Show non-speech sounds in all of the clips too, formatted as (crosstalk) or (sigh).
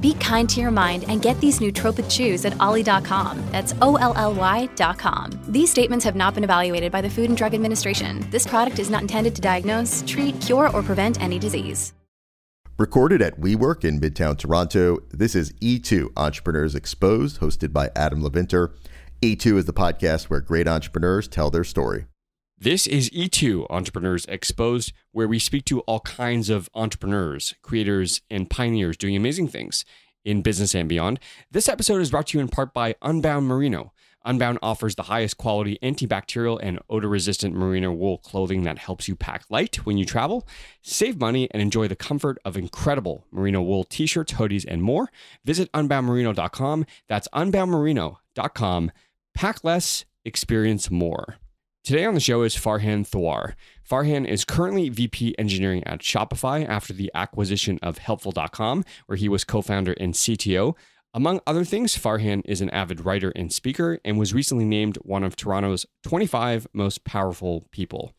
Be kind to your mind and get these nootropic chews at olly.com. That's O L L Y.com. These statements have not been evaluated by the Food and Drug Administration. This product is not intended to diagnose, treat, cure, or prevent any disease. Recorded at WeWork in Midtown Toronto, this is E2 Entrepreneurs Exposed, hosted by Adam Levinter. E2 is the podcast where great entrepreneurs tell their story. This is E2 Entrepreneurs Exposed, where we speak to all kinds of entrepreneurs, creators, and pioneers doing amazing things in business and beyond. This episode is brought to you in part by Unbound Merino. Unbound offers the highest quality antibacterial and odor resistant merino wool clothing that helps you pack light when you travel, save money, and enjoy the comfort of incredible merino wool t shirts, hoodies, and more. Visit unboundmerino.com. That's unboundmerino.com. Pack less, experience more. Today on the show is Farhan Thawar. Farhan is currently VP Engineering at Shopify after the acquisition of Helpful.com, where he was co founder and CTO. Among other things, Farhan is an avid writer and speaker and was recently named one of Toronto's 25 most powerful people.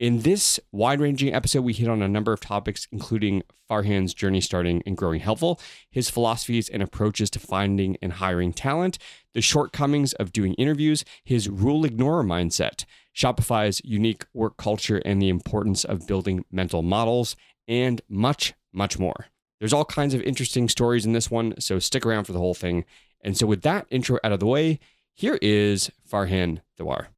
In this wide ranging episode, we hit on a number of topics, including Farhan's journey starting and growing helpful, his philosophies and approaches to finding and hiring talent, the shortcomings of doing interviews, his rule ignorer mindset, Shopify's unique work culture and the importance of building mental models, and much, much more. There's all kinds of interesting stories in this one, so stick around for the whole thing. And so, with that intro out of the way, here is Farhan Thawar.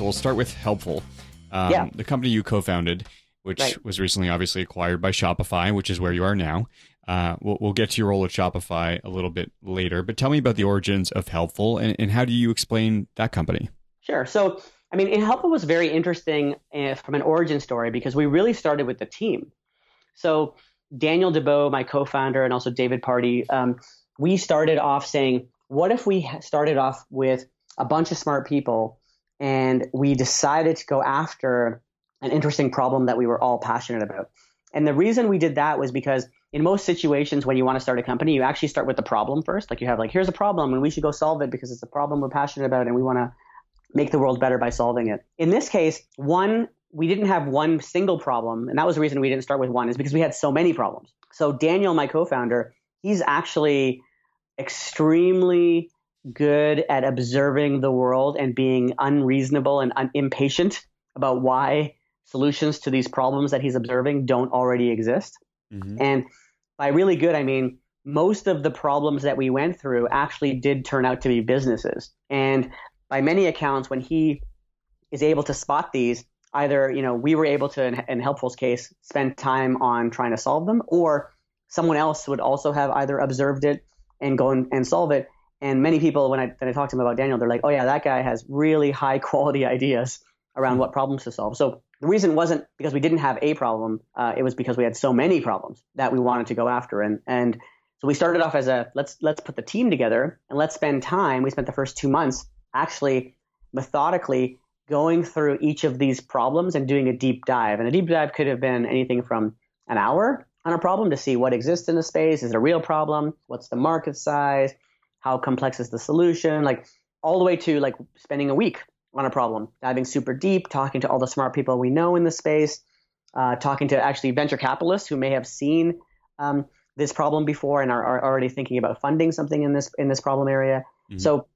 So we'll start with helpful. Um, Yeah. The company you co-founded, which Right. was recently obviously acquired by Shopify, which is where you are now. Uh, we'll, we'll get to your role at Shopify a little bit later, but tell me about the origins of Helpful and, and how do you explain that company? Sure. So, I mean, Helpful was very interesting uh, from an origin story because we really started with the team. So, Daniel Debow, my co-founder, and also David Party, um, we started off saying, what if we started off with a bunch of smart people and we decided to go after an interesting problem that we were all passionate about? And the reason we did that was because in most situations when you want to start a company, you actually start with the problem first. Like you have like, here's a problem and we should go solve it because it's a problem we're passionate about and we want to make the world better by solving it. In this case, one, we didn't have one single problem, and that was the reason we didn't start with one, is because we had so many problems. So Daniel, my co-founder, he's actually extremely good at observing the world and being unreasonable and un- impatient about why solutions to these problems that he's observing don't already exist. Mm-hmm. And by really good, I mean most of the problems that we went through actually did turn out to be businesses. And by many accounts, when he is able to spot these, either you know we were able to, in, in Helpful's case, spend time on trying to solve them, or someone else would also have either observed it and go and, and solve it. And many people, when I when I talk to them about Daniel, they're like, "Oh yeah, that guy has really high (laughs) quality ideas around what problems to solve." So the reason wasn't because we didn't have a problem; uh, it was because we had so many problems that we wanted to go after. And and so we started off as a let's let's put the team together and let's spend time. We spent the first two months actually methodically going through each of these problems and doing a deep dive. And a deep dive could have been anything from an hour on a problem to see what exists in the space. Is it a real problem? What's the market size? How complex is the solution? Like all the way to like spending a week on a problem, diving super deep, talking to all the smart people we know in the space, uh, talking to actually venture capitalists who may have seen um, this problem before and are, are already thinking about funding something in this in this problem area. Mhm. So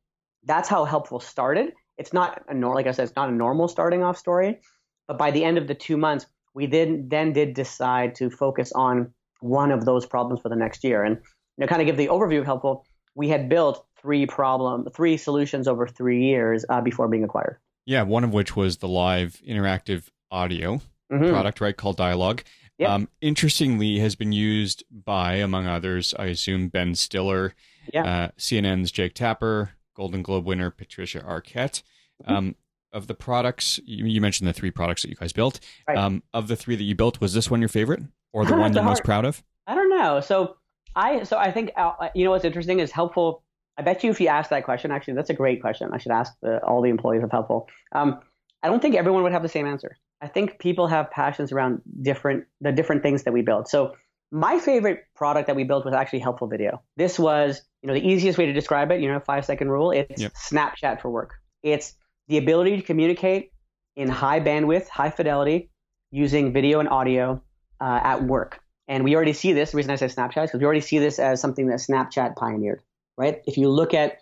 that's how helpful started. It's not a nor- like I said, it's not a normal starting off story, but by the end of the two months, we then then did decide to focus on one of those problems for the next year. And you know, kind of give the overview of Helpful, we had built three problem, three solutions over three years uh, before being acquired. Yeah, one of which was the live interactive audio mm-hmm. product, right, called Dialogue. Yep. Um, interestingly, has been used by, among others, I assume Ben Stiller, uh, CNN's Jake Tapper, Golden Globe winner Patricia Arquette. Mm-hmm. Um, of the products, you, you, mentioned the three products that you guys built. Right. Um, of the three that you built, was this one your favorite, or the one you're most proud of? I don't know. So I, so I think uh, you know what's interesting is helpful. I bet you if you ask that question, actually, that's a great question. I should ask the, all the employees of helpful. Um, I don't think everyone would have the same answer. I think people have passions around different the different things that we build. So my favorite product that we built was actually helpful video. This was, you know, the easiest way to describe it, you know, five second rule. It's yep. Snapchat for work. It's the ability to communicate in high bandwidth, high fidelity, using video and audio uh, at work. And we already see this. The reason I say Snapchat is because we already see this as something that Snapchat pioneered, right? If you look at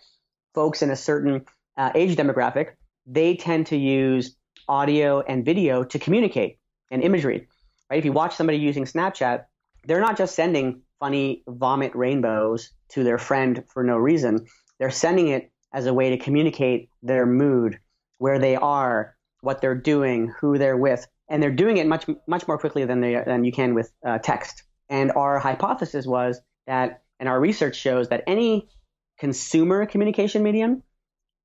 folks in a certain uh, age demographic, they tend to use audio and video to communicate and imagery, right? If you watch somebody using Snapchat, they're not just sending funny vomit rainbows to their friend for no reason. They're sending it as a way to communicate their mood, where they are, what they're doing, who they're with, and they're doing it much much more quickly than they than you can with uh, text. And our hypothesis was that, and our research shows that any consumer communication medium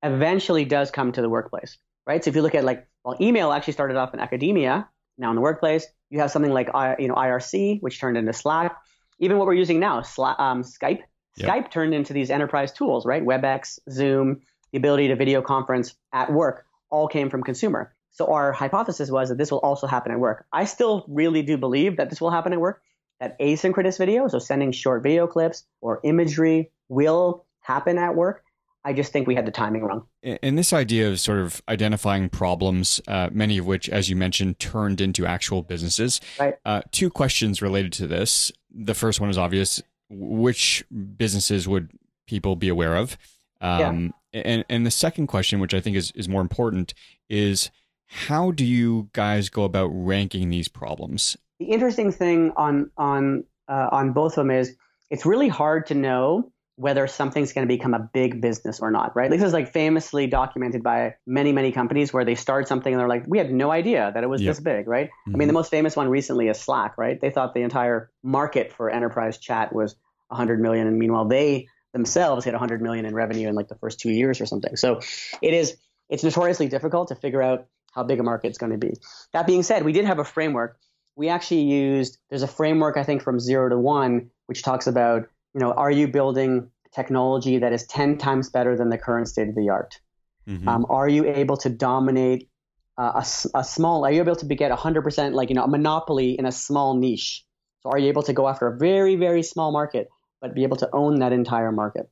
eventually does come to the workplace, right? So if you look at like, well, email actually started off in academia, now in the workplace. You have something like you know IRC, which turned into Slack. Even what we're using now, Slack, um, Skype. Yep. Skype turned into these enterprise tools, right? WebEx, Zoom, the ability to video conference at work, all came from consumer. So our hypothesis was that this will also happen at work. I still really do believe that this will happen at work. That asynchronous video, so sending short video clips or imagery, will happen at work. I just think we had the timing wrong. And this idea of sort of identifying problems, uh, many of which, as you mentioned, turned into actual businesses. Right. Uh, two questions related to this. The first one is obvious: which businesses would people be aware of? Um, yeah. And and the second question, which I think is is more important, is how do you guys go about ranking these problems? The interesting thing on on uh, on both of them is it's really hard to know whether something's going to become a big business or not, right? This is like famously documented by many, many companies where they start something and they're like, we had no idea that it was yep. this big, right? Mm-hmm. I mean, the mm-hmm. most famous one recently is Slack, right? They thought the entire market for enterprise chat was 100 million, and meanwhile, they themselves hit 100 million in revenue in like the first two years or something. So it is, it's notoriously difficult to figure out how big a market it's going to be. That being said, we did have a framework. We actually used, there's a framework, I think, from zero to one, which talks about you know, are you building technology that is 10 times better than the current state of the art? Mm-hmm. Um, are you able to dominate uh, a, a, small, are you able to get 100% like, you know, a monopoly in a small niche? So are you able to go after a very, very small market, but be able to own that entire market?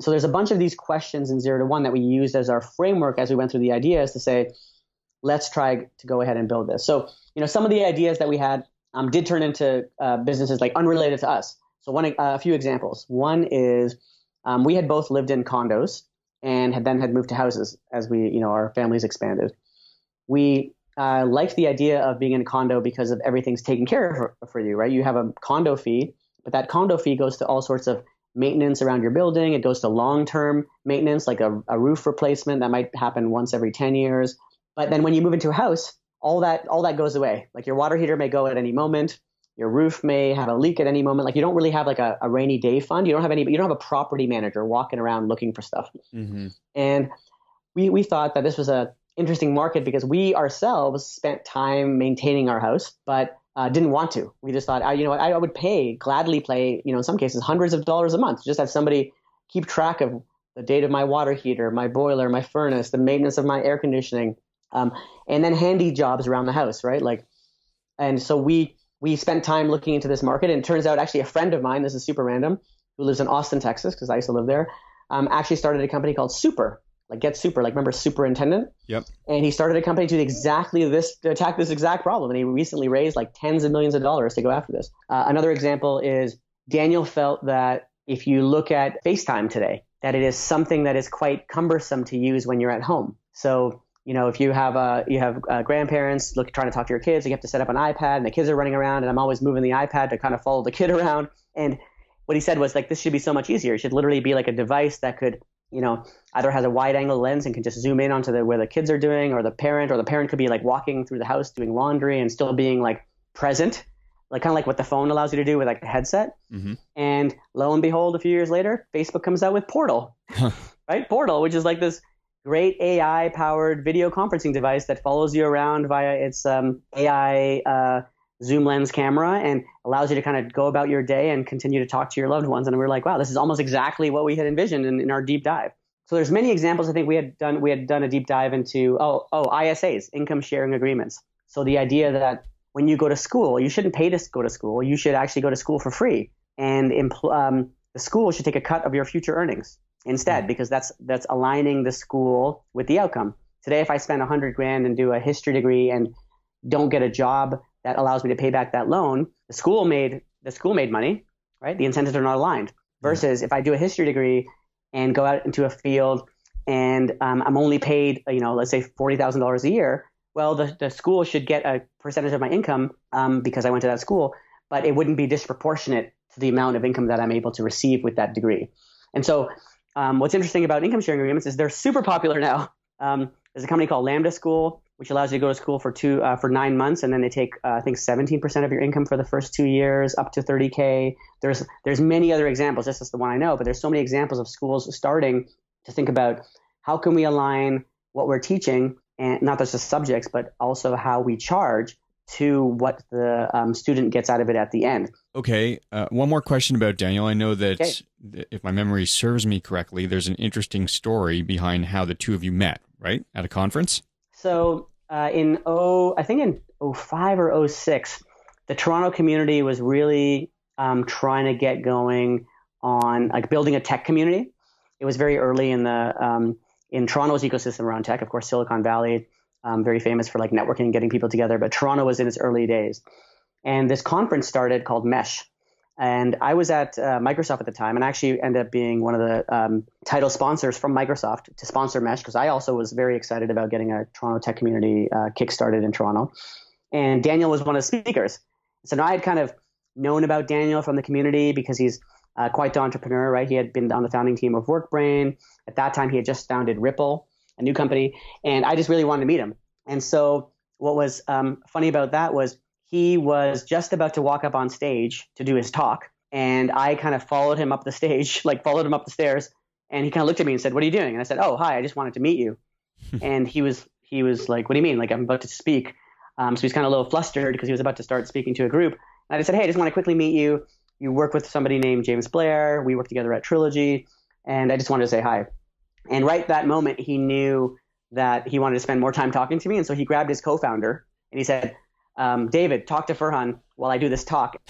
So there's a bunch of these questions in zero to one that we used as our framework as we went through the ideas to say, let's try to go ahead and build this. So, you know, some of the ideas that we had um, did turn into uh, businesses like unrelated to us. So one, uh, a few examples. One is um, we had both lived in condos and had then had moved to houses as we, you know, our families expanded. We uh, liked the idea of being in a condo because of everything's taken care of for, for you, right? You have a condo fee, but that condo fee goes to all sorts of maintenance around your building. It goes to long-term maintenance, like a, a roof replacement that might happen once every 10 years. But then when you move into a house, all that all that goes away. Like your water heater may go at any moment your roof may have a leak at any moment. Like you don't really have like a, a rainy day fund. You don't have any. You don't have a property manager walking around looking for stuff. Mm-hmm. And we we thought that this was a interesting market because we ourselves spent time maintaining our house, but uh, didn't want to. We just thought, uh, you know what, I, I would pay gladly pay, you know, in some cases hundreds of dollars a month, just have somebody keep track of the date of my water heater, my boiler, my furnace, the maintenance of my air conditioning, um, and then handy jobs around the house, right? Like, and so we we spent time looking into this market, and it turns out actually a friend of mine, this is super random, who lives in Austin, Texas, because I used to live there, um, actually started a company called Super, like Get Super, like remember Superintendent? Yep. And he started a company to exactly this, to attack this exact problem, and he recently raised like tens of millions of dollars to go after this. Uh, another example is Daniel felt that if you look at FaceTime today, that it is something that is quite cumbersome to use when you're at home. So you know, if you have uh, you have uh, grandparents look trying to talk to your kids, you have to set up an iPad, and the kids are running around, and I'm always moving the iPad to kind of follow the (laughs) kid around. And what he said was like, this should be so much easier. It should literally be like a device that could, you know, either has a wide angle lens and can just zoom in onto the where the kids are doing, or the parent, or the parent could be like walking through the house doing laundry and still being like present, like kind of like what the phone allows you to do with like a headset. Mm-hmm. And lo and behold, a few years later, Facebook comes out with Portal, right? Portal, which is like this great AI powered video conferencing device that follows you around via its um, AI uh, zoom lens camera and allows you to kind of go about your day and continue to talk to your loved ones. And we are like, wow, this is almost exactly what we had envisioned in, in our deep dive. So there's many examples. I think we had done we had done a deep dive into oh oh ISAs, income sharing agreements. So the idea that when you go to school, you shouldn't pay to go to school. You should actually go to school for free, and um, the school should take a cut of your future earnings instead because that's that's aligning the school with the outcome. Today, if I spend 100 grand and do a history degree and don't get a job that allows me to pay back that loan, the school made the school made money, right? The incentives are not aligned. Versus if I do a history degree and go out into a field and um, I'm only paid, you know, let's say forty thousand dollars a year. Well, the, the school should get a percentage of my income um, because I went to that school, but it wouldn't be disproportionate to the amount of income that I'm able to receive with that degree. And so um, what's interesting about income sharing agreements is they're super popular now. Um, there's a company called Lambda School, which allows you to go to school for two uh, for nine months, and then they take uh, I think 17% of your income for the first two years, up to 30k. There's there's many other examples. This is the one I know, but there's so many examples of schools starting to think about how can we align what we're teaching and not just the subjects, but also how we charge to what the um, student gets out of it at the end. Okay. Uh, one more question about Daniel. I know that okay. if my memory serves me correctly, there's an interesting story behind how the two of you met, right? At a conference? So uh, in oh, I think in 05 or 06, the Toronto community was really um, trying to get going on like building a tech community. It was very early in the um, in Toronto's ecosystem around tech. Of course, Silicon Valley um, very famous for like networking and getting people together. But Toronto was in its early days, and this conference started called Mesh. And I was at uh, Microsoft at the time, and I actually ended up being one of the um, title sponsors from Microsoft to sponsor Mesh because I also was very excited about getting a Toronto tech community uh, kickstarted in Toronto. And Daniel was one of the speakers. So now I had kind of known about Daniel from the community because he's uh, quite the entrepreneur, right? He had been on the founding team of WorkBrain. At that time, he had just founded Rypple, a new company, and I just really wanted to meet him. And so what was um, funny about that was he was just about to walk up on stage to do his talk, and I kind of followed him up the stage, (laughs) like followed him up the stairs, and he kind of looked at me and said, "What are you doing?" And I said, "Oh, hi, I just wanted to meet you." (laughs) and he was he was like, "What do you mean? Like I'm about to speak?" Um, so he's kind of a little flustered because he was about to start speaking to a group. And I just said, "Hey, I just want to quickly meet you. You work with somebody named James Blair. We work together at Trilogy, and I just wanted to say hi." And right that moment, he knew that he wanted to spend more time talking to me. And so he grabbed his co founder and he said, um, David, talk to Farhan while I do this talk.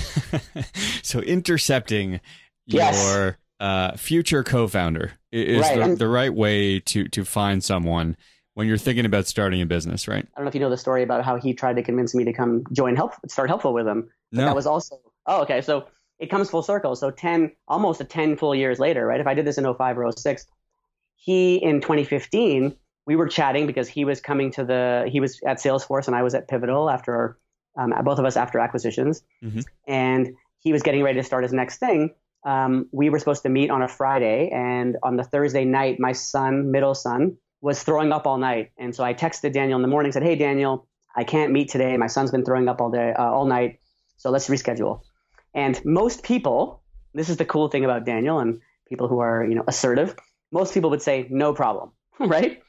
(laughs) so intercepting yes. your uh, future co founder is right. the, the right way to, to find someone when you're thinking about starting a business, right? I don't know if you know the story about how he tried to convince me to come join help, start helpful with him. no. That was also, oh, okay. So it comes full circle. So 10, almost a 10 full years later, right? If I did this in 05 or 06, he in 2015 we were chatting because he was coming to the he was at Salesforce and I was at Pivotal after um, both of us after acquisitions, mm-hmm. and he was getting ready to start his next thing. Um, we were supposed to meet on a Friday, and on the Thursday night, my son, middle son, was throwing up all night, and so I texted Daniel in the morning, said, "Hey, Daniel, I can't meet today. My son's been throwing up all day, uh, all night, so let's reschedule." And most people, this is the cool thing about Daniel and people who are you know assertive. Most people would say, "No problem," (laughs) right?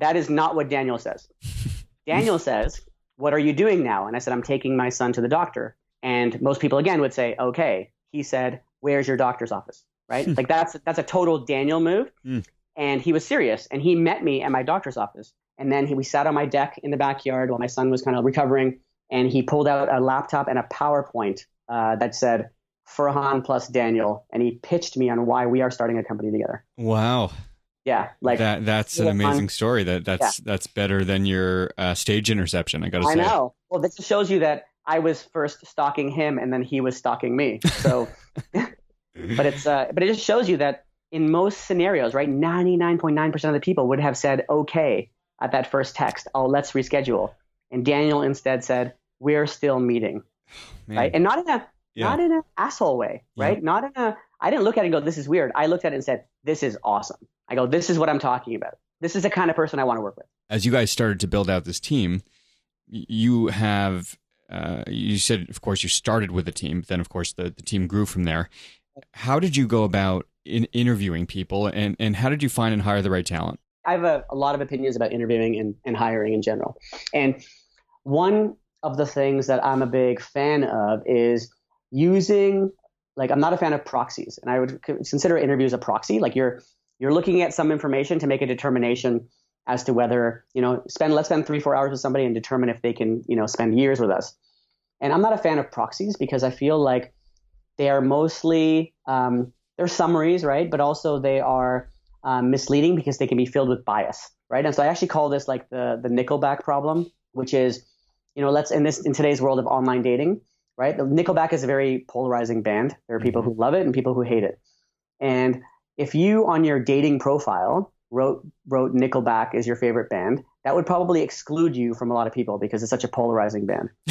That is not what Daniel says. (laughs) Daniel says, What are you doing now? And I said, I'm taking my son to the doctor. And most people again would say, Okay. He said, Where's your doctor's office? Right? like that's that's a total Daniel move. Mm. And he was serious. And he met me at my doctor's office. And then he, we sat on my deck in the backyard while my son was kind of recovering. And he pulled out a laptop and a PowerPoint uh, that said, Farhan plus Daniel. And he pitched me on why we are starting a company together. Wow yeah, like that. That's an amazing story. That that's yeah. that's better than your uh, stage interception. I got to say. I know. Well, this shows you that I was first stalking him, and then he was stalking me. So, (laughs) but it's uh, but it just shows you that in most scenarios, right, ninety nine point nine percent of the people would have said, "Okay, at that first text, oh, let's reschedule. And Daniel instead said, we're still meeting. (sighs) Man. Right. And not in a, Yeah. not in an asshole way, Yeah. right? Not in a, I didn't look at it and go, this is weird. I looked at it and said, this is awesome. I go, this is what I'm talking about. This is the kind of person I want to work with. as you guys started to build out this team, you have uh, you said, of course, you started with a team. Then, of course, the, the team grew from there. How did you go about in interviewing people, and and how did you find and hire the right talent? I have a, a lot of opinions about interviewing and, and hiring in general. And one of the things that I'm a big fan of is using, like, I'm not a fan of proxies, and I would consider interviews a proxy. Like, you're you're looking at some information to make a determination as to whether you know spend let's spend three four hours with somebody and determine if they can you know spend years with us. And I'm not a fan of proxies because I feel like they are mostly um, they're summaries, right? But also they are um, misleading because they can be filled with bias, right? And so I actually call this like the the Nickelback problem, which is, you know, let's in this in today's world of online dating, right? Nickelback is a very polarizing band. There are people who love it and people who hate it. And if you on your dating profile wrote wrote Nickelback is your favorite band, that would probably exclude you from a lot of people because it's such a polarizing band. (laughs)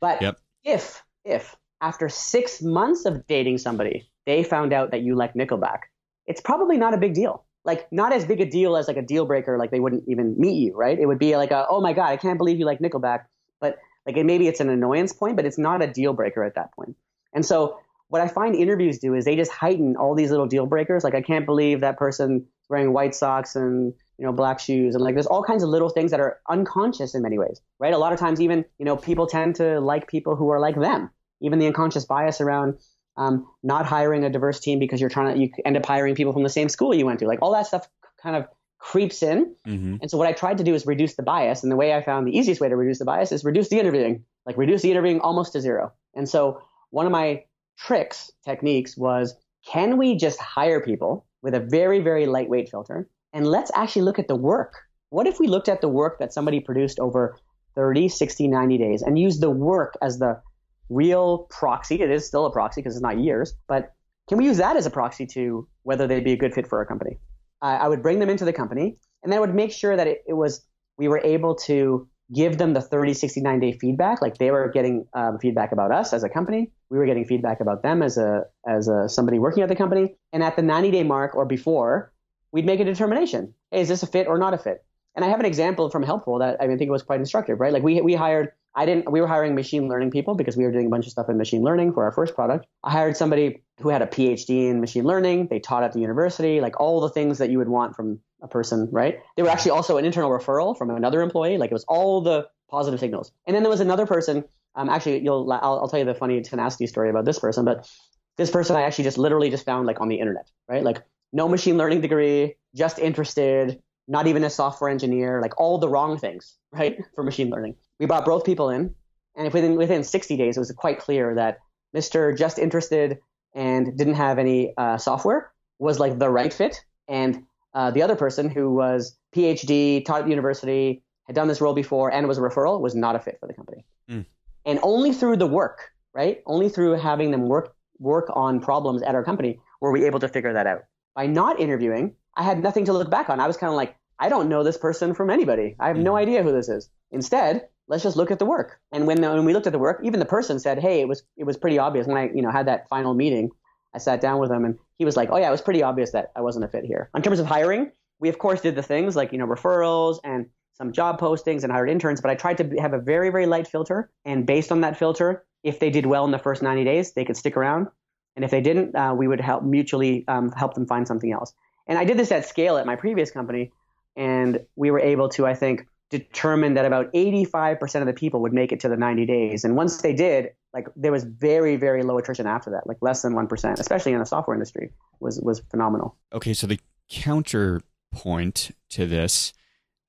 But Yep. if if after six months of dating somebody, they found out that you like Nickelback, it's probably not a big deal. Like not as big a deal as like a deal breaker, like they wouldn't even meet you, right? It would be like a, oh my God, I can't believe you like Nickelback. But like maybe it's an annoyance point, but it's not a deal breaker at that point. And so what I find interviews do is they just heighten all these little deal breakers. Like I can't believe that person wearing white socks and you know black shoes and like there's all kinds of little things that are unconscious in many ways, right? A lot of times even you know people tend to like people who are like them. Even the unconscious bias around um, not hiring a diverse team because you're trying to you end up hiring people from the same school you went to. Like all that stuff kind of creeps in. Mm-hmm. And so what I tried to do is reduce the bias. And the way I found the easiest way to reduce the bias is reduce the interviewing, like reduce the interviewing almost to zero. And so one of my tricks, techniques was can we just hire people with a very, very lightweight filter? And let's actually look at the work. What if we looked at the work that somebody produced over 30, 60, 90 days and used the work as the real proxy? It is still a proxy because it's not years, but can we use that as a proxy to whether they'd be a good fit for our company? I I would bring them into the company and then I would make sure that it, it was we were able to give them the 30 69 day feedback like they were getting um, feedback about us as a company we were getting feedback about them as a as a somebody working at the company and at the 90 day mark or before we'd make a determination hey is this a fit or not a fit and i have an example from helpful that i think was quite instructive right like we we hired i didn't we were hiring machine learning people because we were doing a bunch of stuff in machine learning for our first product i hired somebody who had a phd in machine learning they taught at the university like all the things that you would want from a person, right? They were actually also an internal referral from another employee. Like it was all the positive signals. And then there was another person. Um, actually, you'll I'll, I'll tell you the funny tenacity story about this person. But this person I actually just literally just found like on the internet, right? Like no machine learning degree, just interested, not even a software engineer, like all the wrong things, (laughs) right? For machine learning. We brought both people in, and within within 60 days, it was quite clear that Mr. Just interested and didn't have any uh, software was like the right fit, and uh, the other person who was PhD, taught at the university, had done this role before, and was a referral, was not a fit for the company. Mm. And only through the work, right? Only through having them work work on problems at our company were we able to figure that out. By not interviewing, I had nothing to look back on. I was kind of like, I don't know this person from anybody. I have no Mhm. idea who this is. Instead, let's just look at the work. And when, when we looked at the work, even the person said, "Hey, it was it was pretty obvious when I you know had that final meeting." I sat down with him and he was like, "Oh yeah, it was pretty obvious that I wasn't a fit here." In terms of hiring, we of course did the things like you know referrals and some job postings and hired interns, but I tried to have a very very light filter. And based on that filter, if they did well in the first 90 days, they could stick around, and if they didn't, uh, we would help mutually um, help them find something else. And I did this at scale at my previous company, and we were able to, I think, determine that about 85% of the people would make it to the 90 days. And once they did, like there was very, very low attrition after that, like less than 1%, especially in the software industry was, was phenomenal. Okay, so the counterpoint to this,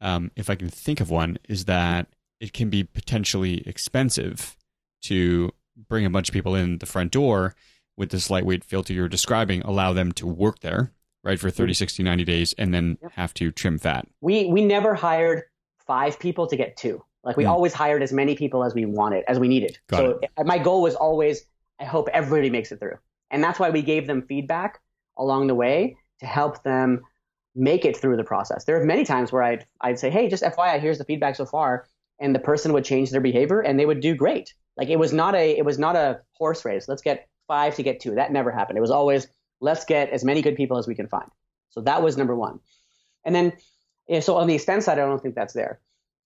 um, if I can think of one, is that it can be potentially expensive to bring a bunch of people in the front door with this lightweight filter you're describing, allow them to work there, right, for 30, 60, 90 days, and then Yep. have to trim fat. We, we never hired five people to get two. Like we Hmm. always hired as many people as we wanted, as we needed. Got so my goal was always, I hope everybody makes it through. And that's why we gave them feedback along the way to help them make it through the process. There are many times where I'd I'd say, hey, just FYI, here's the feedback so far, and the person would change their behavior and they would do great. Like it was not a it was not a horse race. Let's get five to get two. That never happened. It was always let's get as many good people as we can find. So that was number one. And then so on the expense side, I don't think that's there.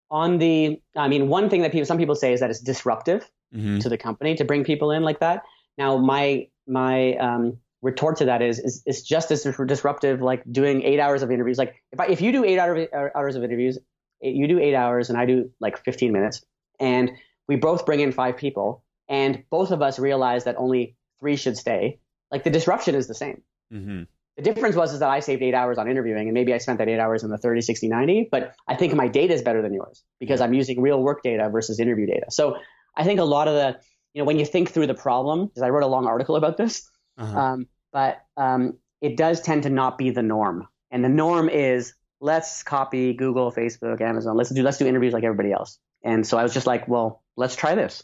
On the, I mean, one thing that people, some people say is that it's disruptive mm-hmm. to the company to bring people in like that. Now, my my um, retort to that is, is is just as disruptive like doing eight hours of interviews. Like if I, if you do eight hours of interviews, you do eight hours and I do like 15 minutes, and we both bring in five people, and both of us realize that only three should stay. Like the disruption is the same. Mm-hmm. The difference was is that I saved eight hours on interviewing, and maybe I spent that eight hours in the 30, 60, 90. But I think my data is better than yours because I'm using real work data versus interview data. So I think a lot of the, you know, when you think through the problem, because I wrote a long article about this, uh-huh. um, but um, it does tend to not be the norm. And the norm is let's copy Google, Facebook, Amazon. Let's do let's do interviews like everybody else. And so I was just like, well, let's try this.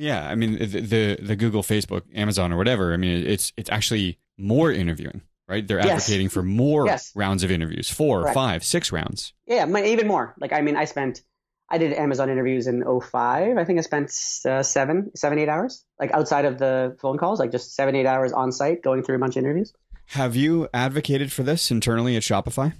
Yeah, I mean the, the, the Google, Facebook, Amazon, or whatever. I mean it's it's actually more interviewing, right? They're yes. advocating for more yes. rounds of interviews, four, Correct. five, six rounds. Yeah, even more. Like I mean, I spent I did Amazon interviews in 05. I think I spent uh, seven, seven, eight hours, like outside of the phone calls, like just seven, eight hours on site going through a bunch of interviews. Have you advocated for this internally at Shopify?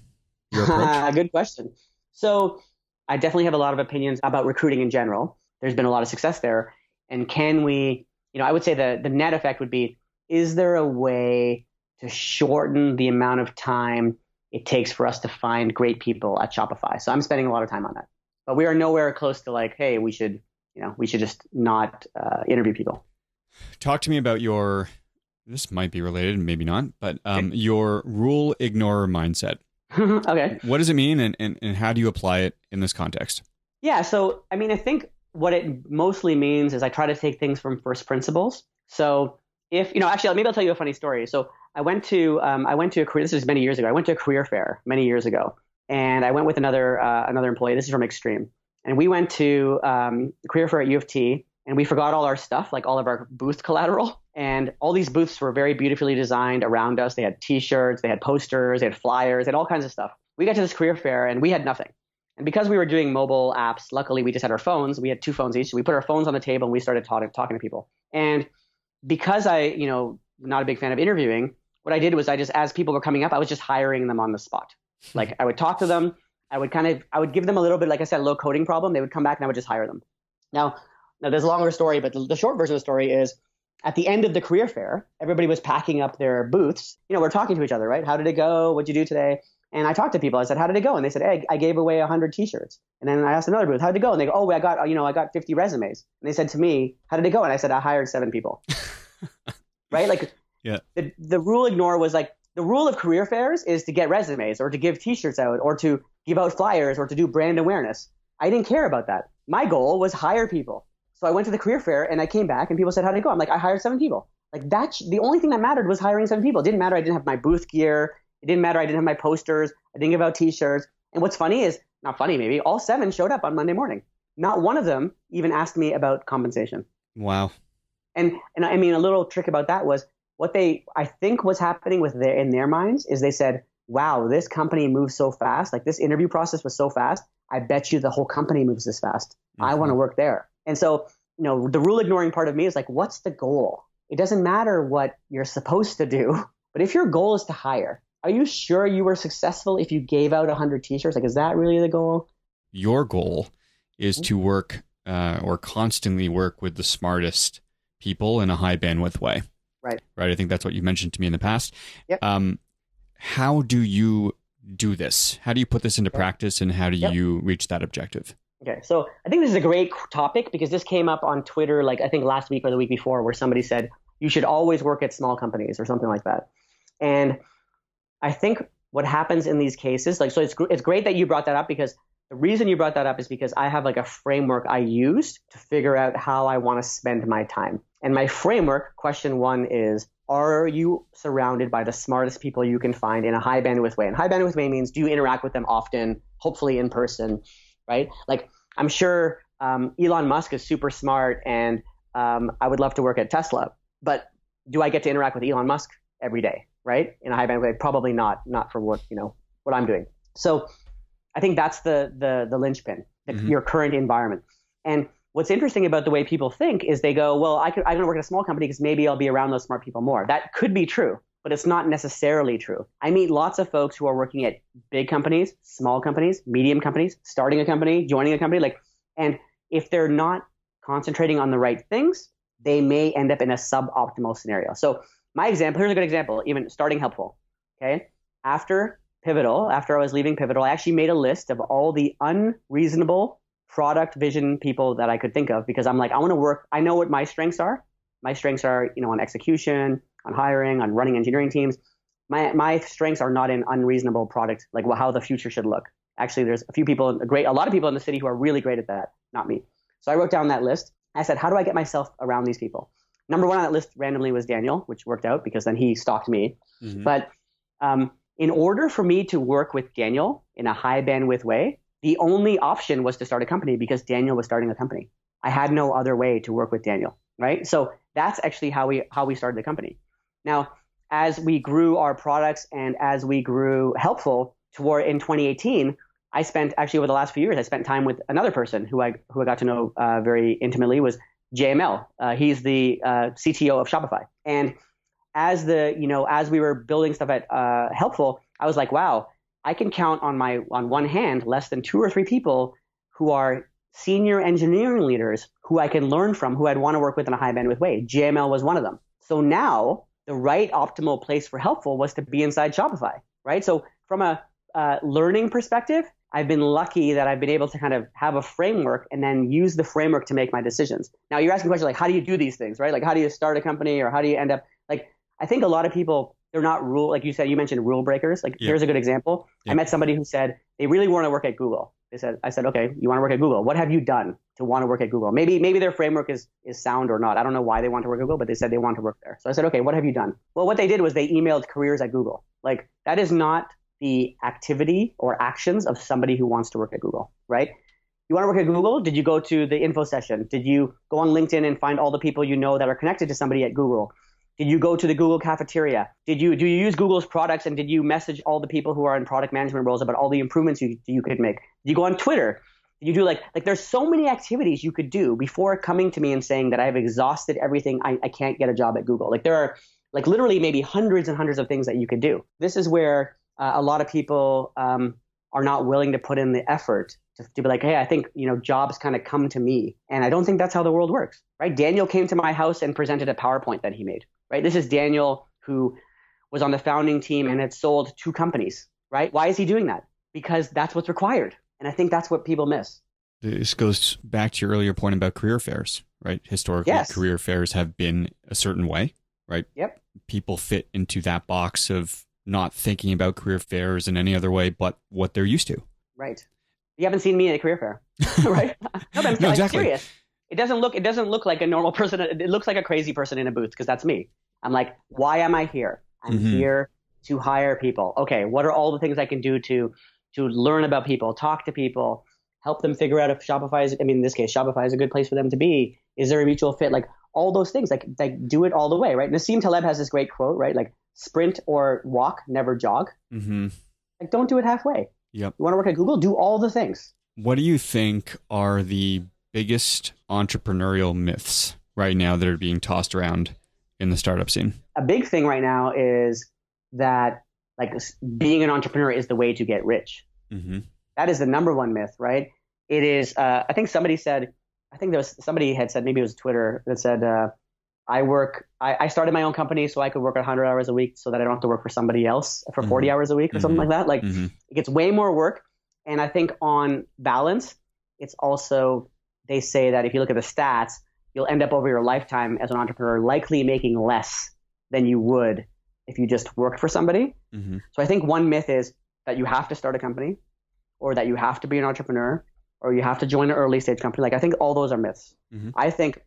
Your (laughs) approach? Good question. So I definitely have a lot of opinions about recruiting in general. There's been a lot of success there and can we you know i would say the the net effect would be is there a way to shorten the amount of time it takes for us to find great people at shopify? So i'm spending a lot of time on that. But we are nowhere close to like hey we should you know we should just not uh, interview people. Talk to me about your this might be related maybe not but um, okay. your rule ignorer mindset. (laughs) Okay. What does it mean and, and, and how do you apply it in this context? Yeah so i mean i think what it mostly means is I try to take things from first principles. So if you know, actually, maybe I'll tell you a funny story. So I went to um, I went to a career. This is many years ago. I went to a career fair many years ago, and I went with another uh, another employee. This is from Xtreme, and we went to um, career fair at U of T, and we forgot all our stuff, like all of our booth collateral. And all these booths were very beautifully designed around us. They had T-shirts, they had posters, they had flyers, they had all kinds of stuff. We got to this career fair, and we had nothing. And because we were doing mobile apps, luckily we just had our phones. We had two phones each. So we put our phones on the table and we started talking, talking to people. And because I, you know, not a big fan of interviewing, what I did was I just, as people were coming up, I was just hiring them on the spot. Hmm. Like I would talk to them. I would kind of, I would give them a little bit, like I said, low coding problem. They would come back and I would just hire them. Now, now there's a longer story, but the, the short version of the story is at the end of the career fair, everybody was packing up their booths. You know, we're talking to each other, right? How did it go? What'd you do today? And I talked to people. I said, "How did it go?" And they said, "Hey, I gave away 100 T-shirts." And then I asked another booth, "How did it go?" And they go, "Oh, I got you know I got 50 resumes." And they said to me, "How did it go?" And I said, "I hired seven people." (laughs) right? Like, yeah. The the rule ignore was like the rule of career fairs is to get resumes or to give T-shirts out or to give out flyers or to do brand awareness. I didn't care about that. My goal was hire people. So I went to the career fair and I came back and people said, "How did it go?" I'm like, "I hired seven people." Like that. The only thing that mattered was hiring seven people. It didn't matter. I didn't have my booth gear. It didn't matter. I didn't have my posters. I didn't give out T-shirts. And what's funny is, not funny maybe, all seven showed up on Monday morning. Not one of them even asked me about compensation. Wow. And and I mean, a little trick about that was what they I think was happening with their in their minds is they said, "Wow, this company moves so fast. Like this interview process was so fast. I bet you the whole company moves this fast. Mm-hmm. I want to work there." And so, you know, the rule ignoring part of me is like, what's the goal? It doesn't matter what you're supposed to do, (laughs) but if your goal is to hire, are you sure you were successful if you gave out 100 t-shirts? Like is that really the goal? Your goal is to work uh, or constantly work with the smartest people in a high bandwidth way. Right. Right? I think that's what you mentioned to me in the past. Yep. um, how do you do this? How do you put this into practice and how do yep. you reach that objective? Okay so i think this is a great topic because this came up on twitter like i think last week or the week before where somebody said you should always work at small companies or something like that. And I think what happens in these cases, like, so it's, it's great that you brought that up because the reason you brought that up is because I have like a framework I use to figure out how I want to spend my time. And my framework, question one is Are you surrounded by the smartest people you can find in a high bandwidth way? And high bandwidth way means do you interact with them often, hopefully in person, right? Like, I'm sure um, Elon Musk is super smart and um, I would love to work at Tesla, but do I get to interact with Elon Musk every day, right? In a high bandwidth way? Probably not, not for what, you know, what I'm doing. So I think that's the the the linchpin, the, mm-hmm. your current environment. And what's interesting about the way people think is they go, well, I could I can work at a small company because maybe I'll be around those smart people more. That could be true, but it's not necessarily true. I meet lots of folks who are working at big companies, small companies, medium companies, starting a company, joining a company, like, and if they're not concentrating on the right things, they may end up in a suboptimal scenario. So my example, here's a good example, even starting helpful. Okay. After Pivotal, after I was leaving Pivotal, I actually made a list of all the unreasonable product vision people that I could think of because I'm like, I want to work. I know what my strengths are. My strengths are, you know, on execution, on hiring, on running engineering teams. My my strengths are not in unreasonable product, like well, how the future should look. Actually, there's a few people, a great, a lot of people in the city who are really great at that. Not me. So I wrote down that list. I said, how do I get myself around these people? Number one on that list randomly was Daniel, which worked out because then he stalked me. Mm-hmm. But um, in order for me to work with Daniel in a high bandwidth way, the only option was to start a company because Daniel was starting a company. I had no other way to work with Daniel, right? So that's actually how we how we started the company. Now, as we grew our products and as we grew helpful toward in 2018, I spent actually over the last few years, I spent time with another person who I who I got to know uh, very intimately was JML. Uh, he's the uh, CTO of Shopify, and as the you know as we were building stuff at uh, helpful i was like wow i can count on my on one hand less than two or three people who are senior engineering leaders who i can learn from who i'd want to work with in a high bandwidth way. Jml was one of them. So now the right optimal place for helpful was to be inside shopify right? So from a uh, learning perspective I've been lucky that I've been able to kind of have a framework and then use the framework to make my decisions. Now you're asking questions like, how do you do these things, right? Like, how do you start a company or how do you end up like I think a lot of people they're not rule like you said you mentioned rule breakers. Like yeah. here's a good example. Yeah. I met somebody who said they really want to work at Google. They said I said okay, you want to work at Google. What have you done to want to work at Google? Maybe maybe their framework is is sound or not. I don't know why they want to work at Google, but they said they want to work there. So I said okay, what have you done? Well, what they did was they emailed careers at Google. Like that is not the activity or actions of somebody who wants to work at Google, right? You want to work at Google? Did you go to the info session? Did you go on LinkedIn and find all the people you know that are connected to somebody at Google? Did you go to the Google cafeteria? Did you do you use Google's products and did you message all the people who are in product management roles about all the improvements you you could make? Did you go on Twitter? Did you do like like there's so many activities you could do before coming to me and saying that I've exhausted everything. I, I can't get a job at Google. Like there are like literally maybe hundreds and hundreds of things that you could do. This is where uh, a lot of people um, are not willing to put in the effort to, to be like, hey, I think you know jobs kind of come to me, and I don't think that's how the world works, right? Daniel came to my house and presented a PowerPoint that he made right? This is Daniel who was on the founding team and had sold two companies, right? Why is he doing that? Because that's what's required. And I think that's what people miss. This goes back to your earlier point about career fairs, right? Historically, yes. career fairs have been a certain way, right? Yep. People fit into that box of not thinking about career fairs in any other way but what they're used to. Right. You haven't seen me at a career fair, (laughs) right? (laughs) no, I'm, no, exactly. serious. It doesn't look it doesn't look like a normal person. It looks like a crazy person in a booth because that's me. I'm like, why am I here? I'm mm-hmm. here to hire people. Okay, what are all the things I can do to to learn about people, talk to people, help them figure out if Shopify is I mean in this case Shopify is a good place for them to be. Is there a mutual fit? Like all those things, like like do it all the way, right? Nassim Taleb has this great quote, right? Like sprint or walk, never jog. Mm-hmm. Like don't do it halfway. Yep. You want to work at Google? Do all the things. What do you think are the biggest entrepreneurial myths right now that are being tossed around in the startup scene? A big thing right now is that like being an entrepreneur is the way to get rich. Mm-hmm. That is the number one myth, right? It is. Uh, I think somebody said. I think there was somebody had said maybe it was Twitter that said. Uh, I work. I, I, started my own company so I could work 100 hours a week, so that I don't have to work for somebody else for 40 mm-hmm. hours a week or mm-hmm. something like that. Like mm-hmm. it gets way more work, and I think on balance, it's also they say that if you look at the stats, you'll end up over your lifetime as an entrepreneur likely making less than you would if you just worked for somebody. Mm-hmm. So I think one myth is that you have to start a company or that you have to be an entrepreneur or you have to join an early stage company. Like I think all those are myths. Mhm. I think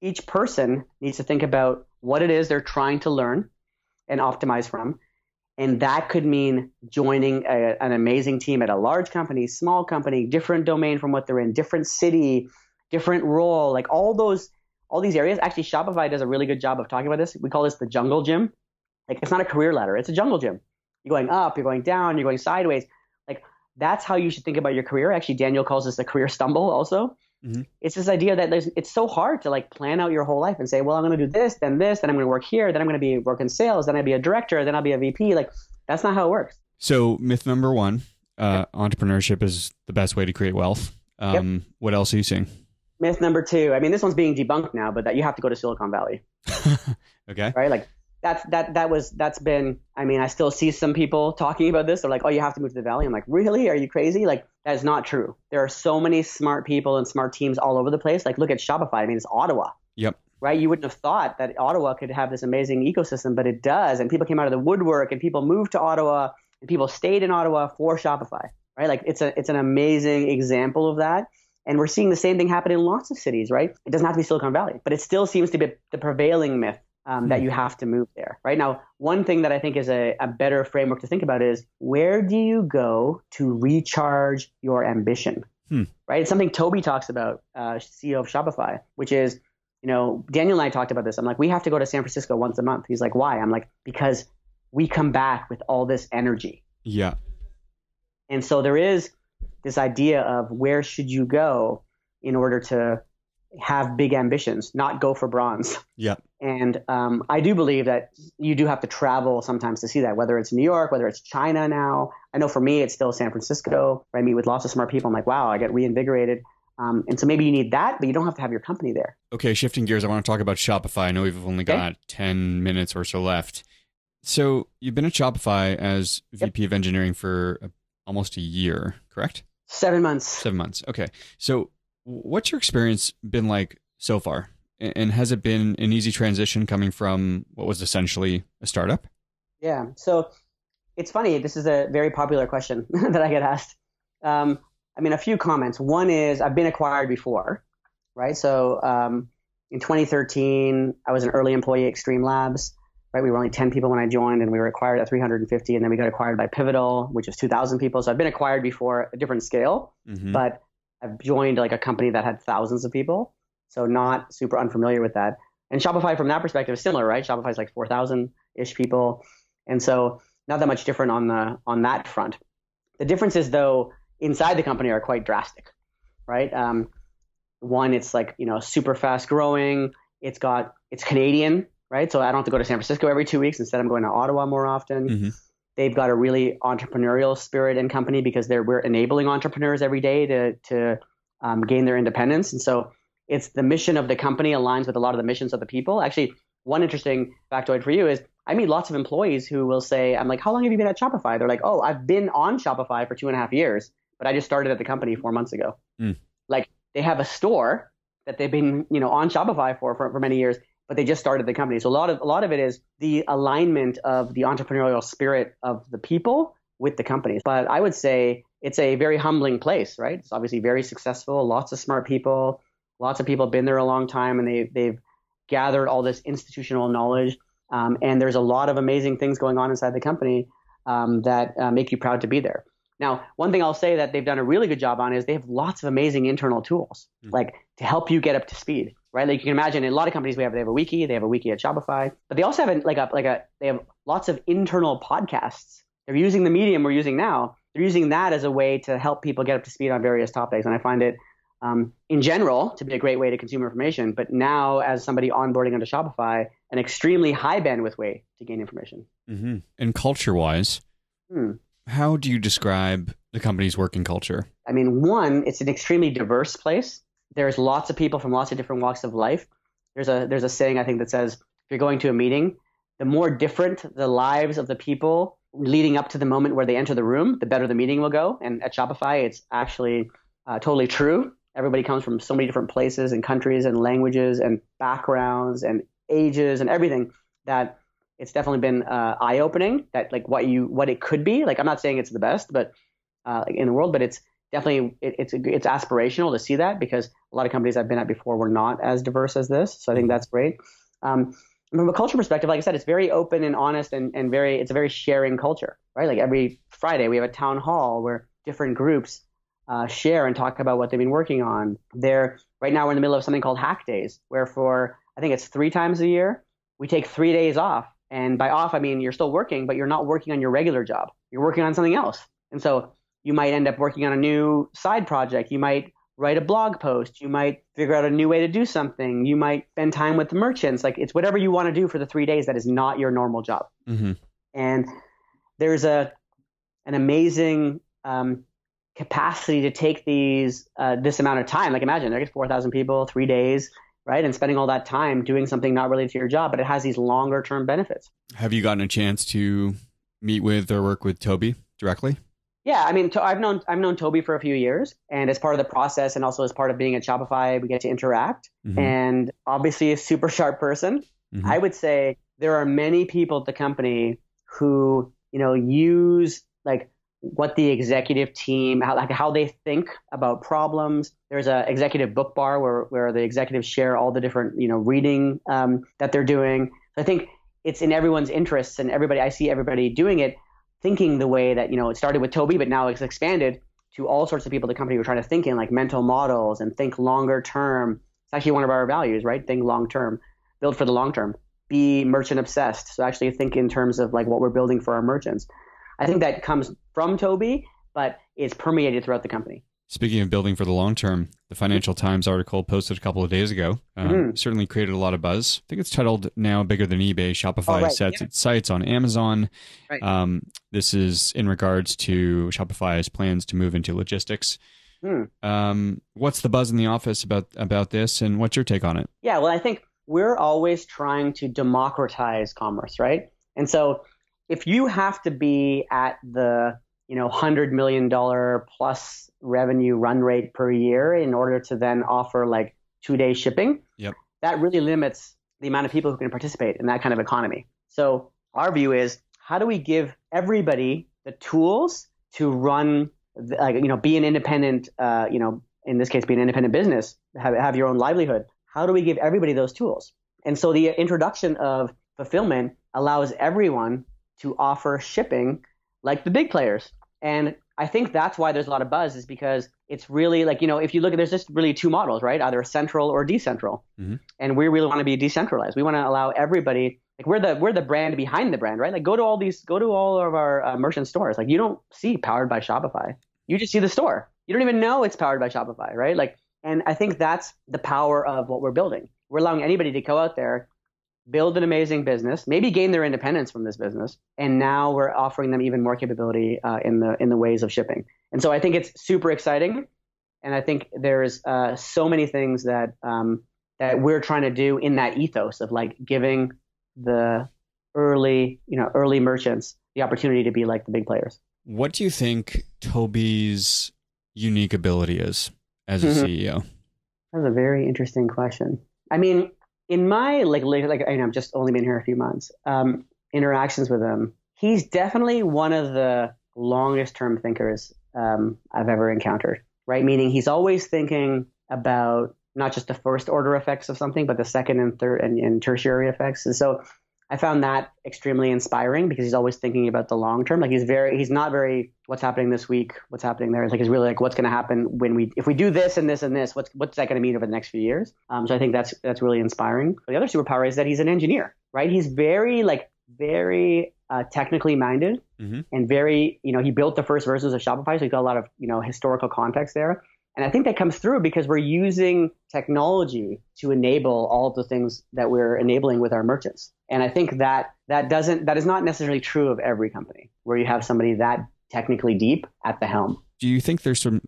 each person needs to think about what it is they're trying to learn and optimize from. And that could mean joining a, an amazing team at a large company, small company, different domain from what they're in, different city, different role, like all those, all these areas. Actually, Shopify does a really good job of talking about this. We call this the jungle gym. Like it's not a career ladder; it's a jungle gym. You're going up, you're going down, you're going sideways. That's how you should think about your career. Actually, Daniel calls this a career stumble. Also, Mhm. it's this idea that there's, it's so hard to like plan out your whole life and say, well, I'm going to do this, then this, then I'm going to work here, then I'm going to be work in sales, then I'll be a director, then I'll be a VP. Like that's not how it works. So myth number one: uh, entrepreneurship is the best way to create wealth. Um, What else are you seeing? Myth number two. I mean, this one's being debunked now, but that you have to go to Silicon Valley, (laughs) okay. right? Like that's that that was that's been. I mean, I still see some people talking about this. They're like, oh, you have to move to the Valley. I'm like, really? Are you crazy? Like that is not true. There are so many smart people and smart teams all over the place. Like look at Shopify. I mean, it's Ottawa. Yep. right? You wouldn't have thought that Ottawa could have this amazing ecosystem, but it does. And people came out of the woodwork, and people moved to Ottawa, and people stayed in Ottawa for Shopify, right? Like it's a it's an amazing example of that. And we're seeing the same thing happen in lots of cities, right? It doesn't have to be Silicon Valley, but it still seems to be the prevailing myth um, that you have to move there, right? Now, one thing that I think is a, a better framework to think about is where do you go to recharge your ambition, Hmm. right? It's something Tobi talks about, uh, CEO of Shopify, which is you know, Daniel and I talked about this. I'm like, we have to go to San Francisco once a month. He's like, why? I'm like, because we come back with all this energy. Yeah. And so there is this idea of where should you go in order to have big ambitions, not go for bronze. Yeah. And um, I do believe that you do have to travel sometimes to see that, whether it's New York, whether it's China now. I know for me, it's still San Francisco. I meet with lots of smart people. I'm like, wow, I get reinvigorated. Um, and so maybe you need that, but you don't have to have your company there. Okay, shifting gears, I want to talk about Shopify. I know we've only Okay. got 10 minutes or so left. So, you've been at Shopify as VP of engineering for uh, almost a year, correct? Seven months. Seven months. Okay. So, what's your experience been like so far? And has it been an easy transition coming from what was essentially a startup? Yeah. So it's funny. This is a very popular question (laughs) that I get asked. Um, I mean, a few comments. One is I've been acquired before, right? So um, in 2013, I was an early employee at Xtreme Labs, right? We were only 10 people when I joined, and we were acquired at 350, and then we got acquired by Pivotal, which was 2,000 people. So I've been acquired before, a different scale, Mm-hmm. but I've joined like a company that had thousands of people, so not super unfamiliar with that. And Shopify, from that perspective, is similar, right? Shopify is like 4,000 ish people, and so not that much different on the on that front. The differences, though, inside the company are quite drastic, right? Um, one, it's like you know super fast growing. It's got it's Canadian, right? So I don't have to go to San Francisco every two weeks. Instead, I'm going to Ottawa more often. Mhm. They've got a really entrepreneurial spirit in company because they're we're enabling entrepreneurs every day to to um, gain their independence, and so it's the mission of the company aligns with a lot of the missions of the people. Actually, one interesting factoid for you is I meet lots of employees who will say, I'm like, how long have you been at Shopify? They're like, oh, I've been on Shopify for two and a half years, but I just started at the company four months ago. Mm. Like they have a store that they've been, you know, on Shopify for, for, for many years, but they just started the company. So a lot of a lot of it is the alignment of the entrepreneurial spirit of the people with the companies. But I would say it's a very humbling place, right? It's obviously very successful, lots of smart people, lots of people have been there a long time and they they've gathered all this institutional knowledge. Um, and there's a lot of amazing things going on inside the company um, that uh, make you proud to be there. Now, one thing I'll say that they've done a really good job on is they have lots of amazing internal tools, Mhm. like to help you get up to speed, right? Like you can imagine, in a lot of companies we have they have a wiki, they have a wiki at Shopify, but they also have a, like a like a they have lots of internal podcasts. They're using the medium we're using now. They're using that as a way to help people get up to speed on various topics, and I find it um, in general to be a great way to consume information. But now, as somebody onboarding onto Shopify, an extremely high bandwidth way to gain information. Mm-hmm. And culture wise, Hmm. how do you describe the company's working culture? I mean, one, it's an extremely diverse place. There's lots of people from lots of different walks of life. There's a there's a saying I think that says if you're going to a meeting, the more different the lives of the people leading up to the moment where they enter the room, the better the meeting will go. And at Shopify, it's actually uh, totally true. Everybody comes from so many different places and countries and languages and backgrounds and ages and everything that it's definitely been uh, eye opening that like what you what it could be. Like I'm not saying it's the best, but uh, in the world, but it's definitely it, it's it's aspirational to see that because a lot of companies I've been at before were not as diverse as this. So I think that's great. Um, from a culture perspective, like I said, it's very open and honest and, and very it's a very sharing culture, right? Like every Friday we have a town hall where different groups uh, share and talk about what they've been working on. There right now we're in the middle of something called Hack Days, where for I think it's three times a year we take three days off, and by off I mean you're still working, but you're not working on your regular job. You're working on something else, and so you might end up working on a new side project. You might write a blog post. You might figure out a new way to do something. You might spend time with the merchants. Like it's whatever you want to do for the three days that is not your normal job. Mm-hmm. And there's a an amazing um, capacity to take these uh, this amount of time. Like imagine there's four thousand people, three days, right, and spending all that time doing something not related to your job, but it has these longer term benefits. Have you gotten a chance to meet with or work with Tobi directly? Yeah, I mean, I've known I've known Tobi for a few years, and as part of the process, and also as part of being at Shopify, we get to interact. Mm-hmm. And obviously, a super sharp person. Mm-hmm. I would say there are many people at the company who you know use like what the executive team how like how they think about problems. There's a executive book bar where where the executives share all the different you know reading um, that they're doing. I think it's in everyone's interests, and everybody I see everybody doing it thinking the way that you know it started with Tobi, but now it's expanded to all sorts of people the company who are trying to think in like mental models and think longer term. It's actually one of our values, right? Think long term, build for the long term, be merchant obsessed. So actually think in terms of like what we're building for our merchants. I think that comes from Tobi, but it's permeated throughout the company. Speaking of building for the long term, the Financial Times article posted a couple of days ago um, mm-hmm. certainly created a lot of buzz. I think it's titled "Now Bigger Than eBay." Shopify oh, right. sets yeah. its sights on Amazon. Right. Um, this is in regards to Shopify's plans to move into logistics. Mm. Um, what's the buzz in the office about about this, and what's your take on it? Yeah, well, I think we're always trying to democratize commerce, right? And so, if you have to be at the you know hundred million dollar plus revenue run rate per year in order to then offer like two day shipping. Yep. That really limits the amount of people who can participate in that kind of economy. So our view is how do we give everybody the tools to run like you know be an independent uh, you know in this case be an independent business have, have your own livelihood how do we give everybody those tools and so the introduction of fulfillment allows everyone to offer shipping like the big players and I think that's why there's a lot of buzz is because it's really like, you know, if you look at, there's just really two models, right? Either central or decentral. Mm-hmm. And we really want to be decentralized. We want to allow everybody, like we're the, we're the brand behind the brand, right? Like go to all these, go to all of our uh, merchant stores. Like you don't see powered by Shopify. You just see the store. You don't even know it's powered by Shopify, right? Like, and I think that's the power of what we're building. We're allowing anybody to go out there build an amazing business, maybe gain their independence from this business, and now we're offering them even more capability uh, in the in the ways of shipping. And so I think it's super exciting, and I think there's uh, so many things that um, that we're trying to do in that ethos of like giving the early you know early merchants the opportunity to be like the big players. What do you think Tobi's unique ability is as a mm-hmm. CEO? That's a very interesting question. I mean, in my like like, I know I've just only been here a few months. Um, interactions with him, he's definitely one of the longest term thinkers um, I've ever encountered. Right, meaning he's always thinking about not just the first order effects of something, but the second and third and, and tertiary effects. And so I found that extremely inspiring because he's always thinking about the long term. Like he's very, he's not very, what's happening this week, what's happening there. It's like he's really like, what's going to happen when we, if we do this and this and this, what's what's that going to mean over the next few years? Um, so I think that's that's really inspiring. But the other superpower is that he's an engineer, right? He's very like very uh, technically minded mm-hmm. and very, you know, he built the first versions of Shopify, so he's got a lot of you know historical context there. And I think that comes through because we're using technology to enable all of the things that we're enabling with our merchants. And I think that that doesn't that is not necessarily true of every company where you have somebody that technically deep at the helm. Do you think there's some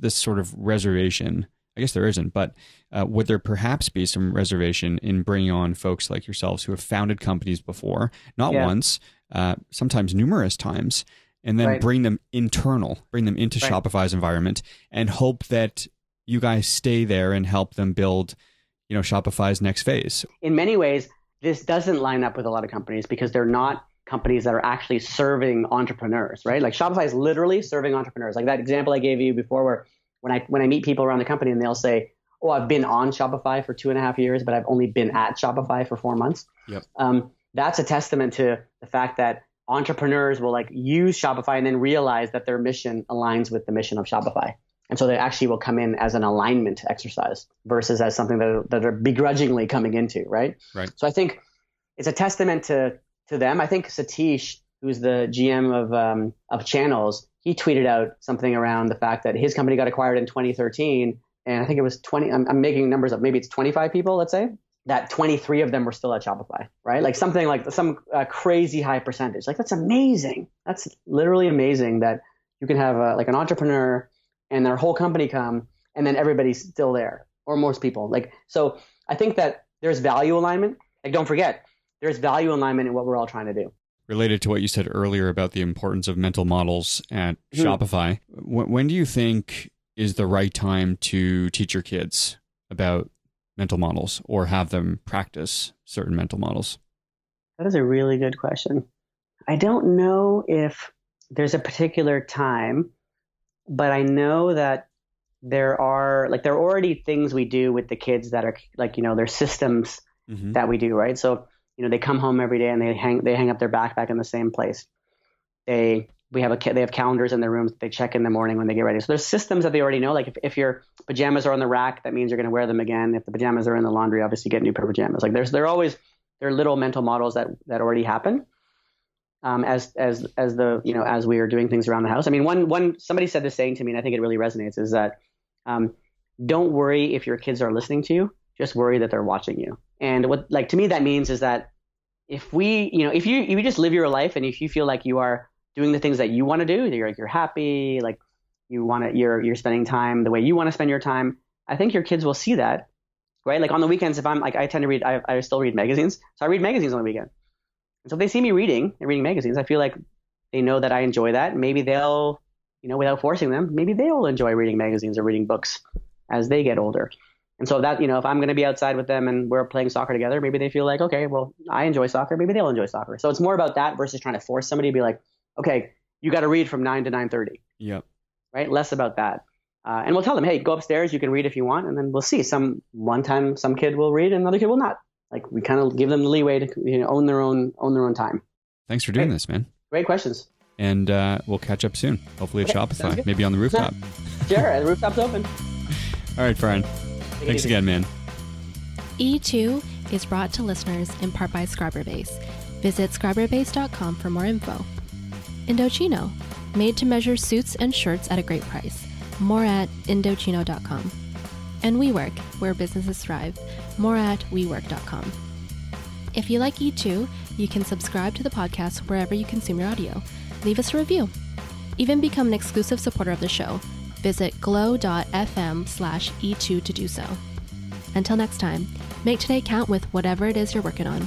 this sort of reservation? I guess there isn't, but uh, would there perhaps be some reservation in bringing on folks like yourselves who have founded companies before, not yeah. once, uh, sometimes numerous times, and then right. bring them internal, bring them into right. Shopify's environment and hope that you guys stay there and help them build, you know, Shopify's next phase. In many ways, this doesn't line up with a lot of companies because they're not companies that are actually serving entrepreneurs, right? Like Shopify is literally serving entrepreneurs. Like that example I gave you before, where when I when I meet people around the company and they'll say, "Oh, I've been on Shopify for two and a half years, but I've only been at Shopify for four months." Yep. Um, that's a testament to the fact that entrepreneurs will like use Shopify and then realize that their mission aligns with the mission of Shopify. And so they actually will come in as an alignment exercise versus as something that, that are begrudgingly coming into, right? Right. So I think it's a testament to to them. I think Satish, who's the GM of um, of Channels, he tweeted out something around the fact that his company got acquired in 2013, and I think it was 20. I'm, I'm making numbers up. Maybe it's 25 people. Let's say that 23 of them were still at Shopify, right? Like something like some uh, crazy high percentage. Like that's amazing. That's literally amazing that you can have a, like an entrepreneur and their whole company come and then everybody's still there or most people. Like so I think that there's value alignment. Like don't forget, there's value alignment in what we're all trying to do. Related to what you said earlier about the importance of mental models at Hmm. Shopify, when, when do you think is the right time to teach your kids about mental models or have them practice certain mental models? That is a really good question. I don't know if there's a particular time, but I know that there are like there are already things we do with the kids that are like you know there's systems Mm-hmm. that we do right. So you know they come home every day and they hang they hang up their backpack in the same place. They we have a they have calendars in their rooms that they check in the morning when they get ready. So there's systems that they already know. Like if, if your pajamas are on the rack, that means you're going to wear them again. If the pajamas are in the laundry, obviously get new pair of pajamas. Like there's there are always there are little mental models that that already happen. Um, as as as the you know as we are doing things around the house. I mean, one one somebody said this saying to me, and I think it really resonates, is that um, don't worry if your kids are listening to you. Just worry that they're watching you. And what like to me that means is that if we you know if you if you just live your life and if you feel like you are doing the things that you want to do, you're like you're happy, like you want to you're you're spending time the way you want to spend your time. I think your kids will see that, right? Like on the weekends, if I'm like I tend to read, I, I still read magazines, so I read magazines on the weekend. And so if they see me reading and reading magazines, I feel like they know that I enjoy that. Maybe they'll, you know, without forcing them, maybe they'll enjoy reading magazines or reading books as they get older. And so that, you know, if I'm going to be outside with them and we're playing soccer together, maybe they feel like, okay, well, I enjoy soccer. Maybe they'll enjoy soccer. So it's more about that versus trying to force somebody to be like, okay, you got to read from nine to nine thirty, Yep. right? Less about that. Uh, and we'll tell them, hey, go upstairs. You can read if you want, and then we'll see. Some one time, some kid will read, and another kid will not. Like we kind of give them the leeway to you know own their own own their own time. Thanks for doing Hey. this, man. Great questions. And uh, we'll catch up soon. Hopefully at Okay, Shopify, maybe on the rooftop. (laughs) Sure, the rooftop's open. All right, Brian. Thanks easy. again, man. E2 is brought to listeners in part by Scriberbase. Visit scriberbase.com for more info. Indochino, made to measure suits and shirts at a great price. More at Indochino.com. And WeWork, where businesses thrive. More at WeWork.com. If you like E2, you can subscribe to the podcast wherever you consume your audio. Leave us a review. Even become an exclusive supporter of the show. Visit glow.fm slash E2 to do so. Until next time, make today count with whatever it is you're working on.